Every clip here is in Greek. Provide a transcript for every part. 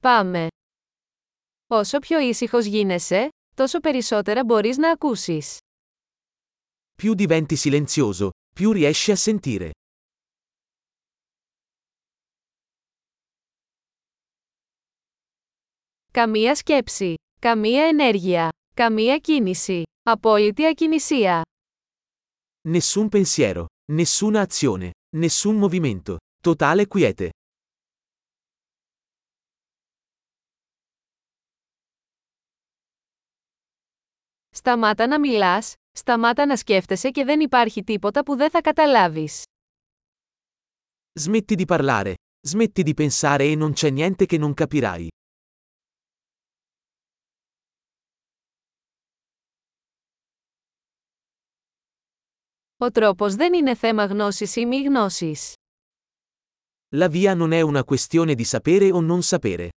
Πάμε. Όσο πιο ήσυχος γίνεσαι, τόσο περισσότερα μπορείς να ακούσεις. Più diventi silenzioso, più riesci a sentire. Καμία σκέψη. Καμία ενέργεια. Καμία κίνηση. Απόλυτη ακινησία. Nessun pensiero, nessuna azione, nessun movimento. Totale quiete. Σταμάτα να μιλάς, σταμάτα να σκέφτεσαι και δεν υπάρχει τίποτα που δεν θα καταλάβεις. Smetti di parlare, smetti di pensare e non c'è niente che non capirai. Ο τρόπος δεν είναι θέμα γνώσης ή μη γνώσης. La via non è una questione di sapere o non sapere.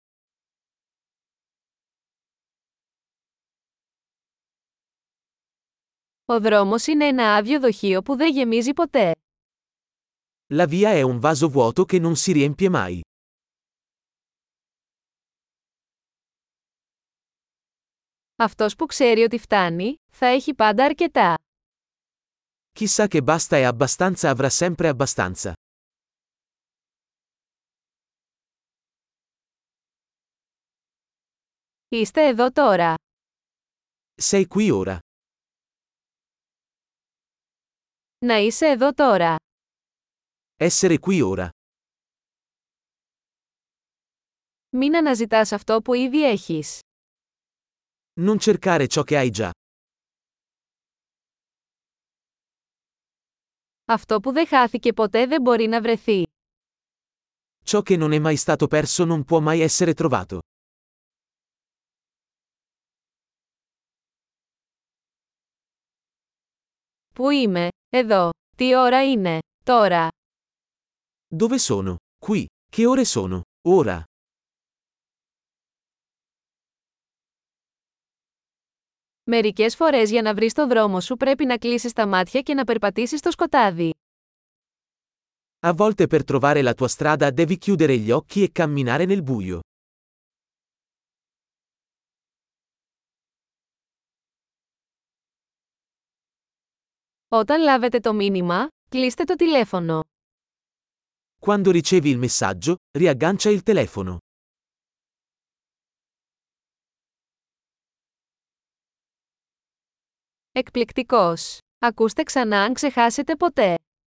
Ο δρόμος είναι ένα άδειο δοχείο που δεν γεμίζει ποτέ. La via è un vaso vuoto che non si riempie mai. Αυτός που ξέρει ότι φτάνει, θα έχει πάντα αρκετά. Chi sa che basta e abbastanza avrà sempre abbastanza. Είστε εδώ τώρα. Sei qui ora. Να είσαι εδώ τώρα. Essere qui ora. Μην αναζητάς αυτό που ήδη έχεις. Non cercare ciò che hai già. Αυτό που δεν χάθηκε ποτέ δεν μπορεί να βρεθεί. Ciò che non è mai stato perso non può mai essere trovato. Πού είμαι, εδώ. Τι ώρα είναι, τώρα. Dove sono? Qui. Che ore sono? Ora. Μερικές φορές για να βρεις το δρόμο σου πρέπει να κλείσεις τα μάτια και να περπατήσεις στο σκοτάδι. A volte per trovare la tua strada devi chiudere gli occhi e camminare nel buio. Όταν λάβετε το μήνυμα, κλείστε το τηλέφωνο. Quando ricevi il messaggio, riaggancia il telefono. Εκπληκτικός! Ακούστε ξανά αν ξεχάσετε ποτέ.